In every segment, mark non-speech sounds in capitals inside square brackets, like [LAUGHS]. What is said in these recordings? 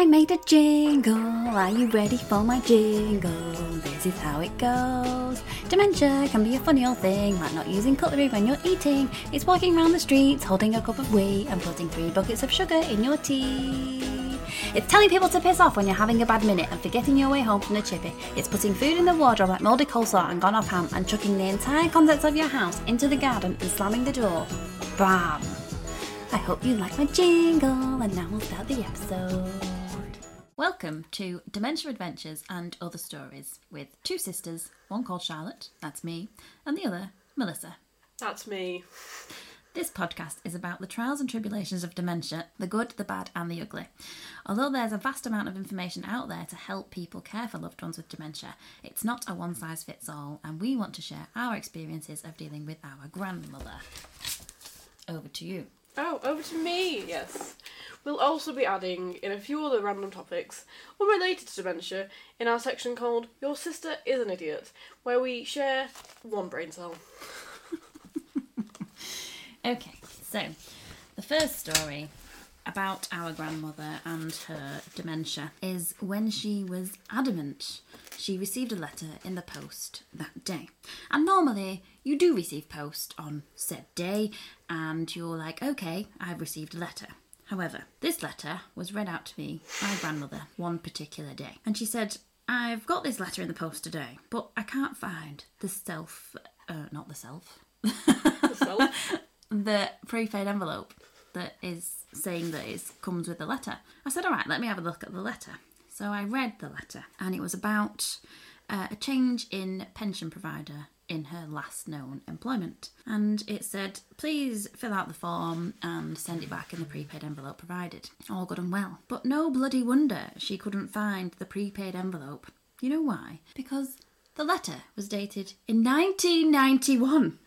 I made a jingle. Are you ready for my jingle? This is how it goes. Dementia can be a funny old thing, like not using cutlery when you're eating. It's walking around the streets, holding a cup of wheat, and putting three buckets of sugar in your tea. It's telling people to piss off when you're having a bad minute and forgetting your way home from the chippy. It's putting food in the wardrobe like mouldy coleslaw and gone off ham and chucking the entire contents of your house into the garden and slamming the door. Bam! I hope you like my jingle, and now we'll start the episode. Welcome to Dementia Adventures and Other Stories with two sisters, one called Charlotte, that's me, and the other, Melissa. That's me. This podcast is about the trials and tribulations of dementia, the good, the bad, and the ugly. Although there's a vast amount of information out there to help people care for loved ones with dementia, it's not a one size fits all, and we want to share our experiences of dealing with our grandmother. Over to you. Oh, over to me, yes. We'll also be adding in a few other random topics unrelated to dementia in our section called Your Sister is an Idiot, where we share one brain cell. [LAUGHS] Okay, so the first story about our grandmother and her dementia is when she was adamant she received a letter in the post that day. And normally you do receive post on said day, and you're like, okay, I've received a letter. However, this letter was read out to me by grandmother one particular day, and she said, I've got this letter in the post today, but I can't find the self, uh, not the self, So, [LAUGHS] the prepaid envelope that is saying that it comes with the letter. I said, all right, let me have a look at the letter. So I read the letter, and it was about uh, a change in pension provider in her last known employment. And it said, please fill out the form and send it back in the prepaid envelope provided. All good and well. But no bloody wonder she couldn't find the prepaid envelope. You know why? Because the letter was dated in 1991.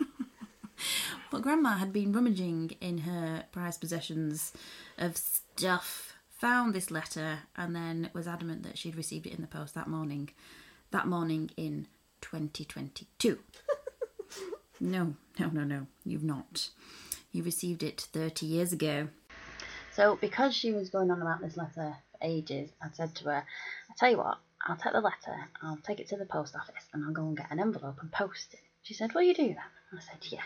[LAUGHS] But Grandma had been rummaging in her prized possessions of stuff, found this letter, and then was adamant that she'd received it in the post that morning. That morning in 2022. [LAUGHS] no, no, no, no, you've not. You received it 30 years ago. So, because she was going on about this letter for ages, I said to her, I tell you what, I'll take the letter, I'll take it to the post office, and I'll go and get an envelope and post it. She said, Will you do that? I said, Yeah.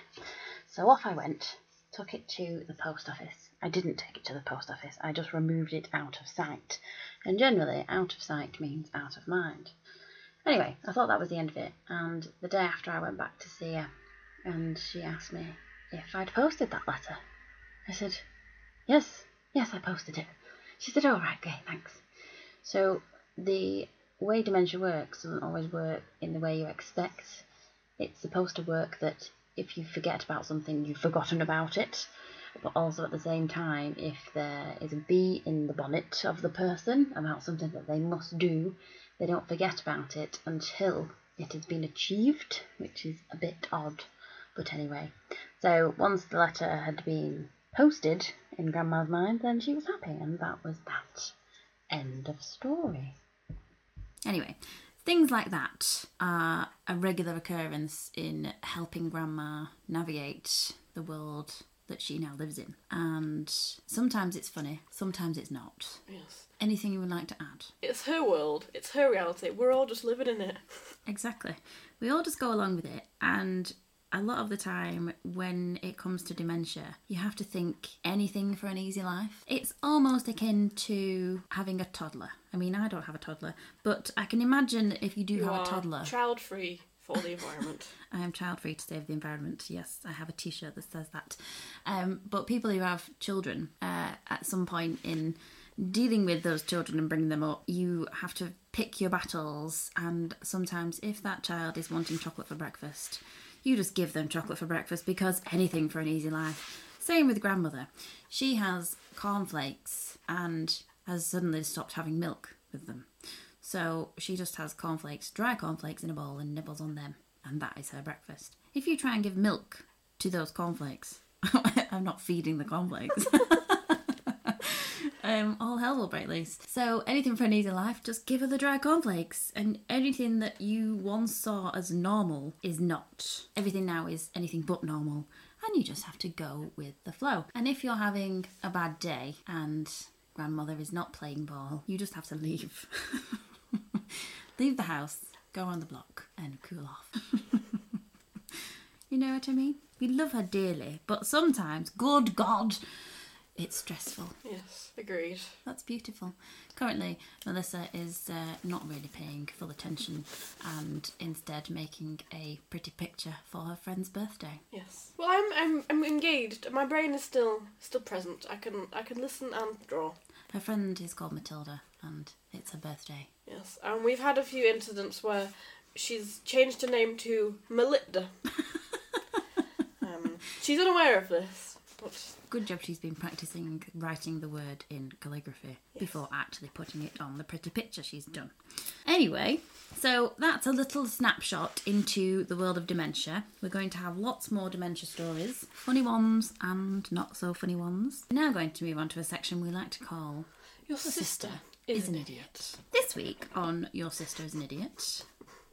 So off I went, took it to the post office. I didn't take it to the post office, I just removed it out of sight. And generally, out of sight means out of mind. Anyway, I thought that was the end of it, and the day after I went back to see her, and she asked me if I'd posted that letter. I said, Yes, yes, I posted it. She said, All right, okay, thanks. So the way dementia works doesn't always work in the way you expect. It's supposed to work that if you forget about something, you've forgotten about it. But also at the same time, if there is a bee in the bonnet of the person about something that they must do, they don't forget about it until it has been achieved, which is a bit odd. But anyway, so once the letter had been posted in Grandma's mind, then she was happy, and that was that. End of story. Anyway, things like that are a regular occurrence in helping Grandma navigate the world that she now lives in. And sometimes it's funny, sometimes it's not. yes. Anything you would like to add? It's her world, it's her reality. We're all just living in it. Exactly. We all just go along with it. And a lot of the time, when it comes to dementia, you have to think anything for an easy life. It's almost akin to having a toddler. I mean, I don't have a toddler, but I can imagine if you do You have a toddler. child free for the environment. [LAUGHS] I am child free to save the environment. Yes, I have a t shirt that says that. Um, but people who have children, uh, at some point in dealing with those children and bringing them up, you have to pick your battles. And sometimes, if that child is wanting chocolate for breakfast, you just give them chocolate for breakfast because anything for an easy life. Same with grandmother. She has cornflakes and has suddenly stopped having milk with them. So she just has cornflakes, dry cornflakes in a bowl and nibbles on them, and that is her breakfast. If you try and give milk to those cornflakes, [LAUGHS] I'm not feeding the cornflakes. [LAUGHS] um, all hell will break loose. So anything for an easy life, just give her the dry cornflakes, and anything that you once saw as normal is not. Everything now is anything but normal, and you just have to go with the flow. And if you're having a bad day and grandmother is not playing ball. You just have to leave. [LAUGHS] leave the house, go on the block, and cool off. [LAUGHS] you know what I mean? We love her dearly, but sometimes, good God, it's stressful. Yes, agreed. That's beautiful. Currently, Melissa is uh, not really paying full attention and instead making a pretty picture for her friend's birthday. Yes. Well, I'm I'm I'm engaged. My brain is still still present. I can I can listen and draw. Her friend is called Matilda and it's her birthday. Yes, and we've had a few incidents where she's changed her name to Melitda. [LAUGHS] um, she's unaware of this, but Good job she's been practicing writing the word in calligraphy before actually putting it on the pretty picture she's done. Anyway, so that's a little snapshot into the world of dementia. We're going to have lots more dementia stories, funny ones and not so funny ones. We're now going to move on to a section we like to call your sister is an idiot. This week on Your Sister is an Idiot.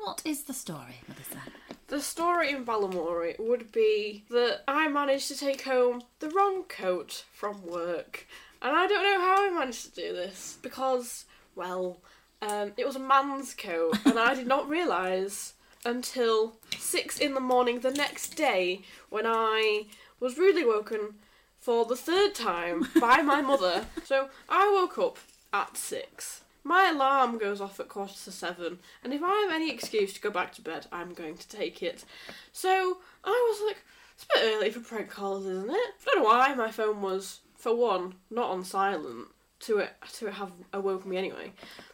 What is the story, Melissa? The story in Balamory would be that I managed to take home the wrong coat from work. And I don't know how I managed to do this because, well, um, it was a man's coat [LAUGHS] and I did not realise until six in the morning the next day when I was rudely woken for the third time by my mother. [LAUGHS] So I woke up at six. My alarm goes off at quarter to seven, and if I have any excuse to go back to bed, I'm going to take it. So I was like, it's a bit early for prank calls, isn't it? I don't know why my phone was, for one, not on silent to it to have awoken me anyway.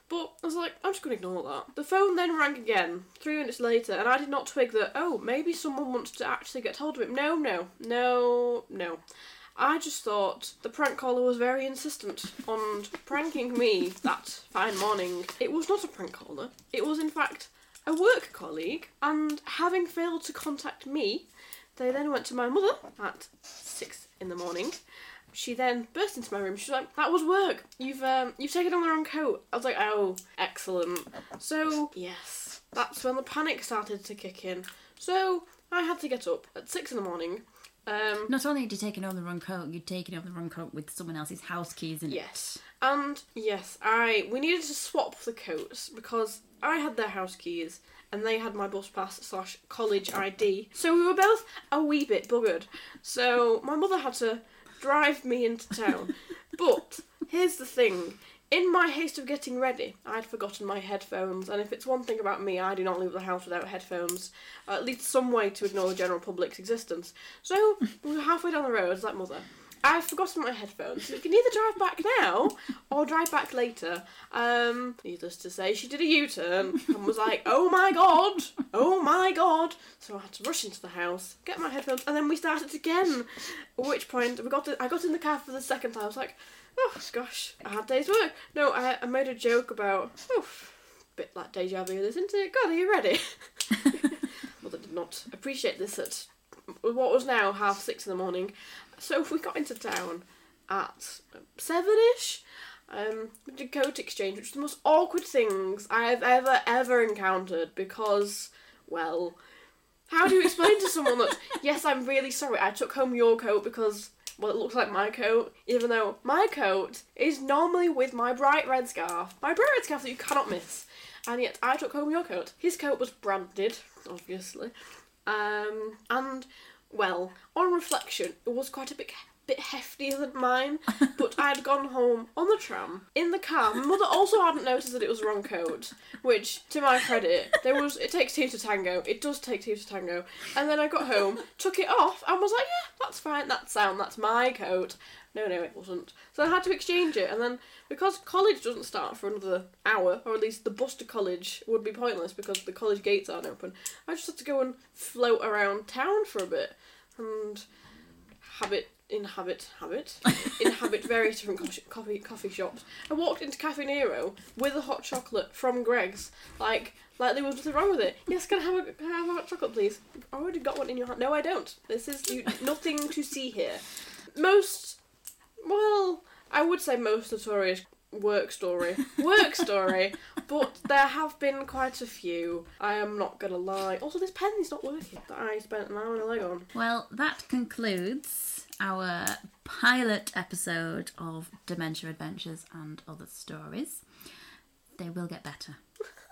But I was like, I'm just going to ignore that. The phone then rang again, three minutes later, and I did not twig that, oh, maybe someone wants to actually get hold of it. No, no, no, no. I just thought the prank caller was very insistent on pranking me that fine morning. It was not a prank caller, it was in fact a work colleague, and having failed to contact me, they then went to my mother at six in the morning. She then burst into my room. She was like, "That was work. You've um, you've taken on the wrong coat." I was like, "Oh, excellent." So yes, that's when the panic started to kick in. So I had to get up at six in the morning. Um, Not only had you taken on the wrong coat, you'd taken on the wrong coat with someone else's house keys in it. Yes. And yes, I we needed to swap the coats because I had their house keys and they had my bus pass slash college ID. So we were both a wee bit buggered. So my mother had to drive me into town. [LAUGHS] but here's the thing. In my haste of getting ready, I'd forgotten my headphones, and if it's one thing about me, I do not leave the house without headphones. Uh, at least some way to ignore the general public's existence. So, we [LAUGHS] were halfway down the road, it's like, Mother, I've forgotten my headphones. You can either drive back now or drive back later. Um, needless to say, she did a U-turn and was like, "Oh my god, oh my god!" So I had to rush into the house, get my headphones, and then we started again. At which point we got to, I got in the car for the second time. I was like, "Oh gosh, a hard day's work." No, I, I made a joke about, "Oh, bit like deja vu, this isn't it? God, are you ready?" [LAUGHS] Mother did not appreciate this at what was now half six in the morning. So we got into town at seven ish. Um, we did coat exchange, which is the most awkward things I have ever ever encountered because, well, how do you explain to someone that [LAUGHS] yes, I'm really sorry, I took home your coat because well, it looks like my coat, even though my coat is normally with my bright red scarf, my bright red scarf that you cannot miss, and yet I took home your coat. His coat was branded, obviously, um, and well, on reflection, it was quite a bit bit heftier than mine, [LAUGHS] but I'd gone home on the tram in the car. My mother also hadn't noticed that it was the wrong coat, which, to my credit, there was. It takes two to tango. It does take two to tango. And then I got home, took it off, and was like, "Yeah, that's fine. That's sound. That's my coat." No, no, it wasn't. So I had to exchange it, and then because college doesn't start for another hour, or at least the bus to college would be pointless because the college gates aren't open. I just had to go and float around town for a bit and habit inhabit habit [LAUGHS] inhabit various different coffee, coffee coffee shops. I walked into Caffè Nero with a hot chocolate from Greggs, like like there was nothing wrong with it. Yes, can I have a can I have a hot chocolate, please? I already got one in your hand. No, I don't. This is you, nothing to see here. Most, well, I would say most notorious work story. Work story. But there have been quite a few. I am not gonna lie. Also, this pen is not working that I spent an hour and a leg on. Well, that concludes our pilot episode of Dementia Adventures and Other Stories. They will get better,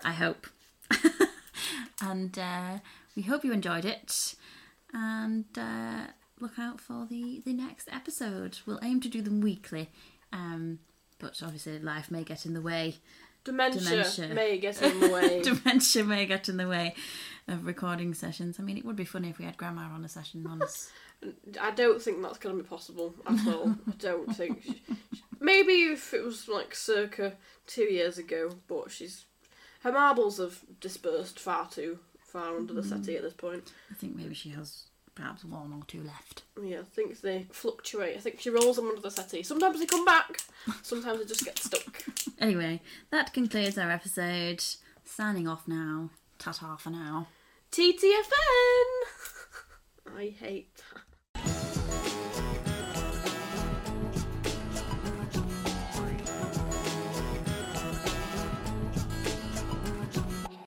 I hope. [LAUGHS] and uh, we hope you enjoyed it. And uh, look out for the, the next episode. We'll aim to do them weekly, um, but obviously life may get in the way. Dementia, Dementia. may get in the way. [LAUGHS] Dementia may get in the way of recording sessions. I mean, it would be funny if we had grandma on a session on us. [LAUGHS] I don't think that's going to be possible at all. I don't think. She, maybe if it was like circa two years ago, but she's her marbles have dispersed far too far under the mm. settee at this point. I think maybe she has perhaps one or two left. Yeah, I think they fluctuate. I think she rolls them under the settee. Sometimes they come back. Sometimes they just get stuck. [LAUGHS] Anyway, that concludes our episode. Signing off now. Ta ta for now. TTFN. [LAUGHS] I hate that.